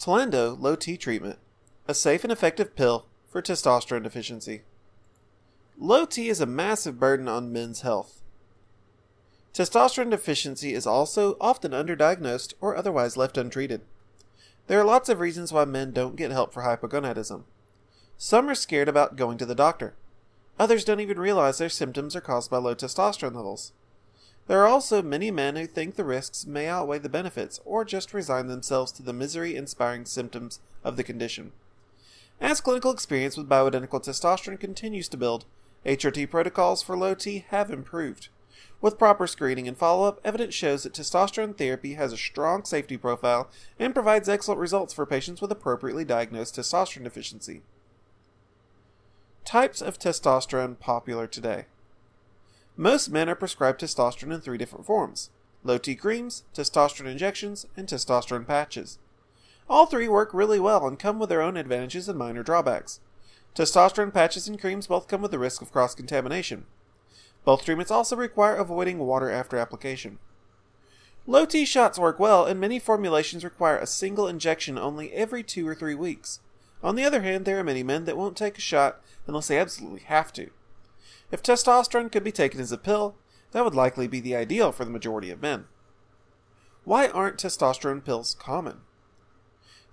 Tlando Low T Treatment, a safe and effective pill for testosterone deficiency. Low T is a massive burden on men's health. Testosterone deficiency is also often underdiagnosed or otherwise left untreated. There are lots of reasons why men don't get help for hypogonadism. Some are scared about going to the doctor. Others don't even realize their symptoms are caused by low testosterone levels. There are also many men who think the risks may outweigh the benefits or just resign themselves to the misery inspiring symptoms of the condition. As clinical experience with bioidentical testosterone continues to build, HRT protocols for low T have improved. With proper screening and follow up, evidence shows that testosterone therapy has a strong safety profile and provides excellent results for patients with appropriately diagnosed testosterone deficiency. Types of testosterone popular today. Most men are prescribed testosterone in three different forms low T creams, testosterone injections, and testosterone patches. All three work really well and come with their own advantages and minor drawbacks. Testosterone patches and creams both come with the risk of cross contamination. Both treatments also require avoiding water after application. Low T shots work well, and many formulations require a single injection only every two or three weeks. On the other hand, there are many men that won't take a shot unless they absolutely have to. If testosterone could be taken as a pill, that would likely be the ideal for the majority of men. Why aren't testosterone pills common?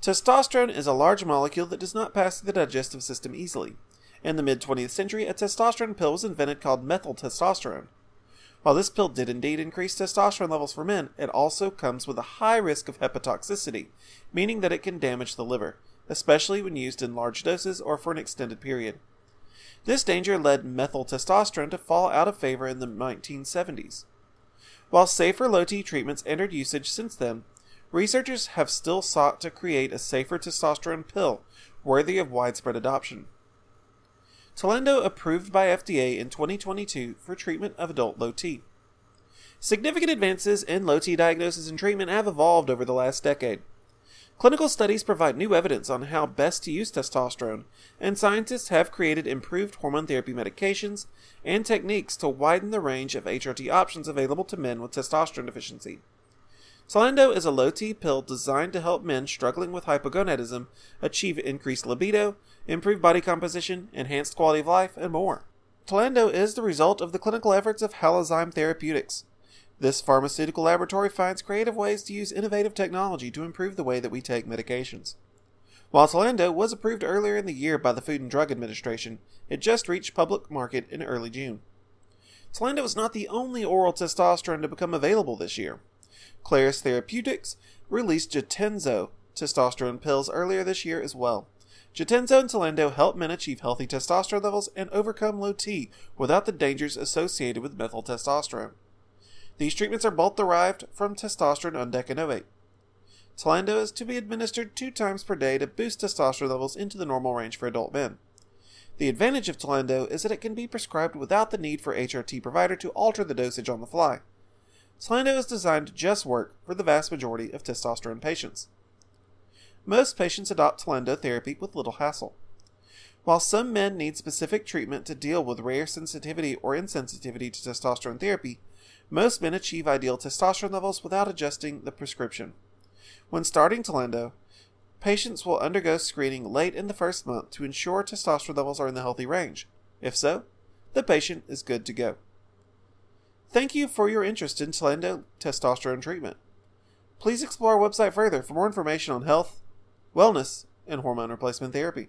Testosterone is a large molecule that does not pass through the digestive system easily. In the mid 20th century, a testosterone pill was invented called methyl testosterone. While this pill did indeed increase testosterone levels for men, it also comes with a high risk of hepatotoxicity, meaning that it can damage the liver, especially when used in large doses or for an extended period. This danger led methyl testosterone to fall out of favor in the 1970s. While safer low T treatments entered usage since then, researchers have still sought to create a safer testosterone pill worthy of widespread adoption. Tlando approved by FDA in 2022 for treatment of adult low T. Significant advances in low T diagnosis and treatment have evolved over the last decade. Clinical studies provide new evidence on how best to use testosterone, and scientists have created improved hormone therapy medications and techniques to widen the range of HRT options available to men with testosterone deficiency. Tlando is a low T pill designed to help men struggling with hypogonadism achieve increased libido, improved body composition, enhanced quality of life, and more. Tlando is the result of the clinical efforts of Halozyme Therapeutics, this pharmaceutical laboratory finds creative ways to use innovative technology to improve the way that we take medications. While Tlando was approved earlier in the year by the Food and Drug Administration, it just reached public market in early June. Tlando is not the only oral testosterone to become available this year. Clarus Therapeutics released Jatenzo testosterone pills earlier this year as well. Jatenzo and Tlando help men achieve healthy testosterone levels and overcome low T without the dangers associated with methyl testosterone. These treatments are both derived from testosterone undecanoate. Tlando is to be administered two times per day to boost testosterone levels into the normal range for adult men. The advantage of Tlando is that it can be prescribed without the need for HRT provider to alter the dosage on the fly. Tlando is designed to just work for the vast majority of testosterone patients. Most patients adopt Tlando therapy with little hassle. While some men need specific treatment to deal with rare sensitivity or insensitivity to testosterone therapy, most men achieve ideal testosterone levels without adjusting the prescription. When starting Tlando, patients will undergo screening late in the first month to ensure testosterone levels are in the healthy range. If so, the patient is good to go. Thank you for your interest in Tlando testosterone treatment. Please explore our website further for more information on health, wellness, and hormone replacement therapy.